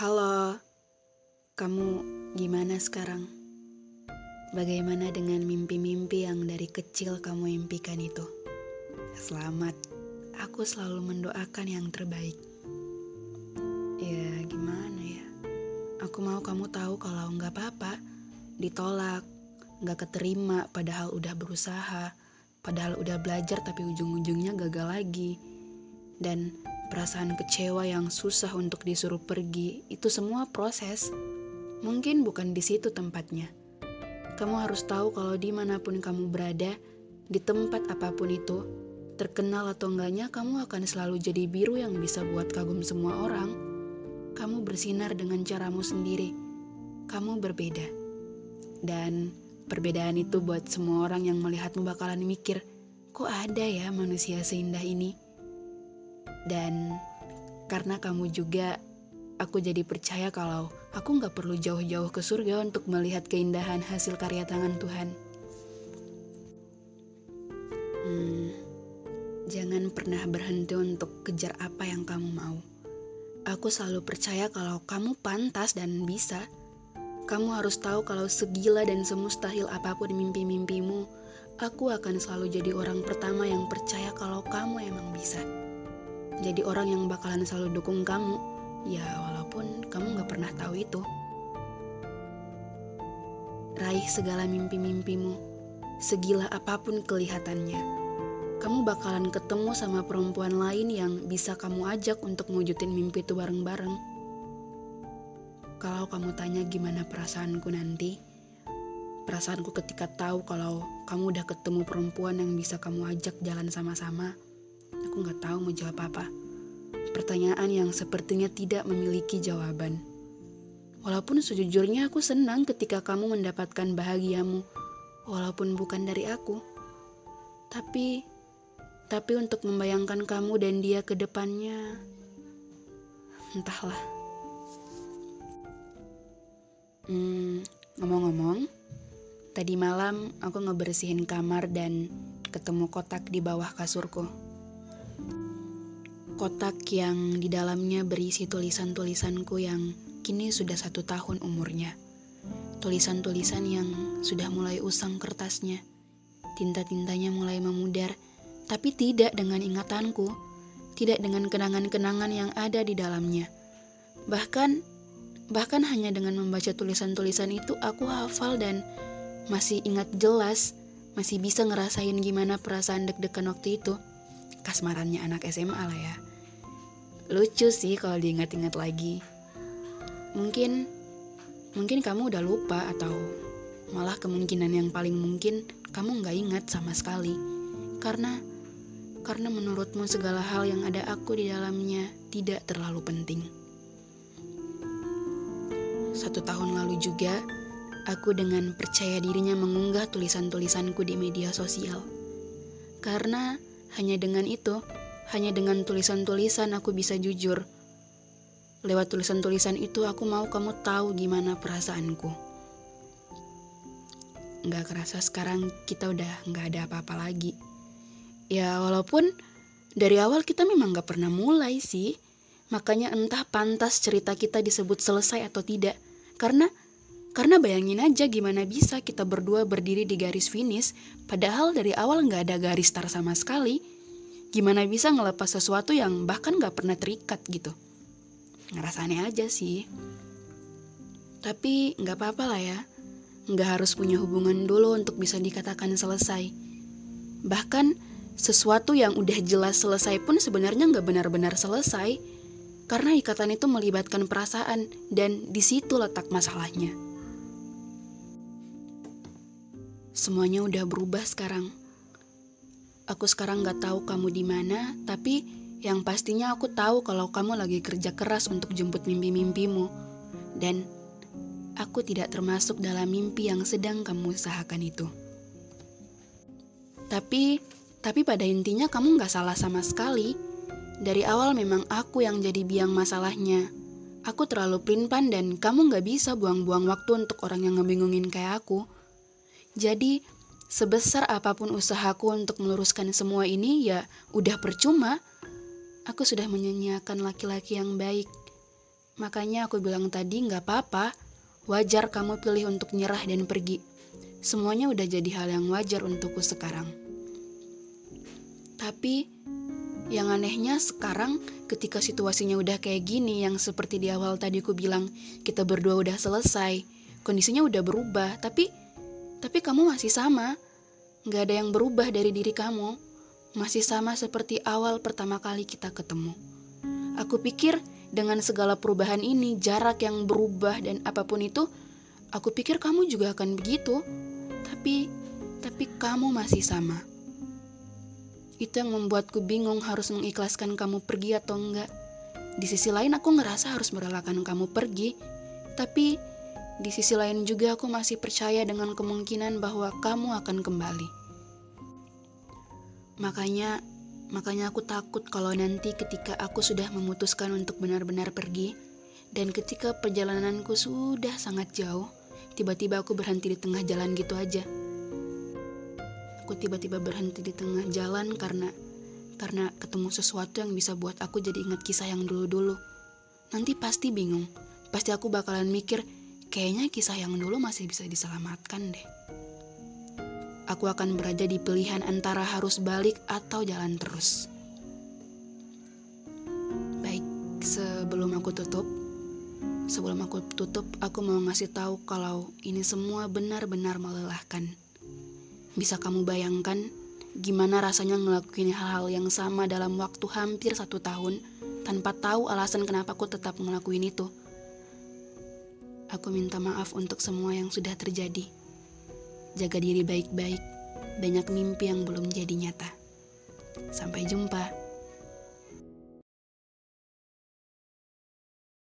Halo, kamu gimana sekarang? Bagaimana dengan mimpi-mimpi yang dari kecil kamu impikan itu? Selamat, aku selalu mendoakan yang terbaik. Ya, gimana ya? Aku mau kamu tahu kalau nggak apa-apa, ditolak, nggak keterima, padahal udah berusaha, padahal udah belajar tapi ujung-ujungnya gagal lagi. Dan perasaan kecewa yang susah untuk disuruh pergi, itu semua proses. Mungkin bukan di situ tempatnya. Kamu harus tahu kalau di mana pun kamu berada, di tempat apa pun itu, terkenal atau enggaknya kamu akan selalu jadi biru yang bisa buat kagum semua orang. Kamu bersinar dengan caramu sendiri. Kamu berbeda. Dan perbedaan itu buat semua orang yang melihatmu bakalan mikir, kok ada ya manusia seindah ini? Dan karena kamu juga, aku jadi percaya kalau aku nggak perlu jauh-jauh ke surga untuk melihat keindahan hasil karya tangan Tuhan. Hmm, jangan pernah berhenti untuk kejar apa yang kamu mau. Aku selalu percaya kalau kamu pantas dan bisa. Kamu harus tahu kalau segila dan semustahil apa pun mimpi-mimpimu, aku akan selalu jadi orang pertama yang percaya kalau kamu emang bisa jadi orang yang bakalan selalu dukung kamu. Ya, walaupun kamu gak pernah tahu itu. Raih segala mimpi-mimpimu, segila apa pun kelihatannya. Kamu bakalan ketemu sama perempuan lain yang bisa kamu ajak untuk mewujudin mimpi itu bareng-bareng. Kalau kamu tanya gimana perasaanku nanti, perasaanku ketika tahu kalau kamu udah ketemu perempuan yang bisa kamu ajak jalan sama-sama, Aku nggak tahu mau jawab apa. Pertanyaan yang sepertinya tidak memiliki jawaban. Walaupun sejujurnya aku senang ketika kamu mendapatkan bahagiamu, walaupun bukan dari aku. Tapi, tapi untuk membayangkan kamu dan dia ke depannya, entahlah. Hmm, ngomong-ngomong, tadi malam aku ngebersihin kamar dan ketemu kotak di bawah kasurku kotak yang di dalamnya berisi tulisan-tulisanku yang kini sudah satu tahun umurnya. Tulisan-tulisan yang sudah mulai usang kertasnya, tinta-tintanya mulai memudar, tapi tidak dengan ingatanku, tidak dengan kenangan-kenangan yang ada di dalamnya. Bahkan, bahkan hanya dengan membaca tulisan-tulisan itu aku hafal dan masih ingat jelas, masih bisa ngerasain gimana perasaan deg-degan waktu itu. Kasmarannya anak SMA lah ya lucu sih kalau diingat-ingat lagi. Mungkin mungkin kamu udah lupa atau malah kemungkinan yang paling mungkin kamu nggak ingat sama sekali. Karena karena menurutmu segala hal yang ada aku di dalamnya tidak terlalu penting. Satu tahun lalu juga, aku dengan percaya dirinya mengunggah tulisan-tulisanku di media sosial. Karena hanya dengan itu, hanya dengan tulisan-tulisan aku bisa jujur. Lewat tulisan-tulisan itu aku mau kamu tahu gimana perasaanku. Gak kerasa sekarang kita udah gak ada apa-apa lagi. Ya walaupun dari awal kita memang gak pernah mulai sih. Makanya entah pantas cerita kita disebut selesai atau tidak. Karena karena bayangin aja gimana bisa kita berdua berdiri di garis finish, padahal dari awal gak ada garis start sama sekali gimana bisa ngelepas sesuatu yang bahkan gak pernah terikat gitu? Ngerasanya aja sih. Tapi gak apa-apa lah ya. Gak harus punya hubungan dulu untuk bisa dikatakan selesai. Bahkan sesuatu yang udah jelas selesai pun sebenarnya gak benar-benar selesai. Karena ikatan itu melibatkan perasaan dan di situ letak masalahnya. Semuanya udah berubah sekarang. Aku sekarang gak tahu kamu di mana, tapi yang pastinya aku tahu kalau kamu lagi kerja keras untuk jemput mimpi-mimpimu. Dan aku tidak termasuk dalam mimpi yang sedang kamu usahakan itu. Tapi, tapi pada intinya kamu gak salah sama sekali. Dari awal memang aku yang jadi biang masalahnya. Aku terlalu pelin dan kamu gak bisa buang-buang waktu untuk orang yang ngebingungin kayak aku. Jadi, Sebesar apa pun usahaku untuk meluruskan semua ini, ya udah percuma. Aku sudah menyanyiakan laki-laki yang baik, Makanya aku bilang tadi nggak apa-apa, wajar kamu pilih untuk nyerah dan pergi. Semuanya udah jadi hal yang wajar untukku sekarang. Tapi yang anehnya sekarang ketika situasinya udah kayak gini yang seperti di awal tadi aku bilang kita berdua udah selesai, kondisinya udah berubah, tapi tapi kamu masih sama. Nggak ada yang berubah dari diri kamu. Masih sama seperti awal pertama kali kita ketemu. Aku pikir dengan segala perubahan ini, jarak yang berubah dan apa pun itu, aku pikir kamu juga akan begitu. Tapi, tapi kamu masih sama. Itu yang membuatku bingung harus mengikhlaskan kamu pergi atau enggak. Di sisi lain aku ngerasa harus merelakan kamu pergi, tapi di sisi lain juga aku masih percaya dengan kemungkinan bahwa kamu akan kembali. Makanya Makanya aku takut kalau nanti ketika aku sudah memutuskan untuk benar-benar pergi, dan ketika perjalananku sudah sangat jauh, tiba-tiba aku berhenti di tengah jalan gitu aja. Aku tiba-tiba berhenti di tengah jalan karena karena ketemu sesuatu yang bisa buat aku jadi ingat kisah yang dulu-dulu. Nanti pasti bingung. Pasti aku bakalan mikir, kayaknya kisah yang dulu masih bisa diselamatkan deh aku akan berada di pilihan antara harus balik atau jalan terus. Baik, sebelum aku tutup, sebelum aku tutup, aku mau ngasih tahu kalau ini semua benar-benar melelahkan. Bisa kamu bayangkan gimana rasanya ngelakuin hal-hal yang sama dalam waktu hampir satu tahun tanpa tahu alasan kenapa aku tetap ngelakuin itu. Aku minta maaf untuk semua yang sudah terjadi jaga diri baik-baik, banyak mimpi yang belum jadi nyata. Sampai jumpa.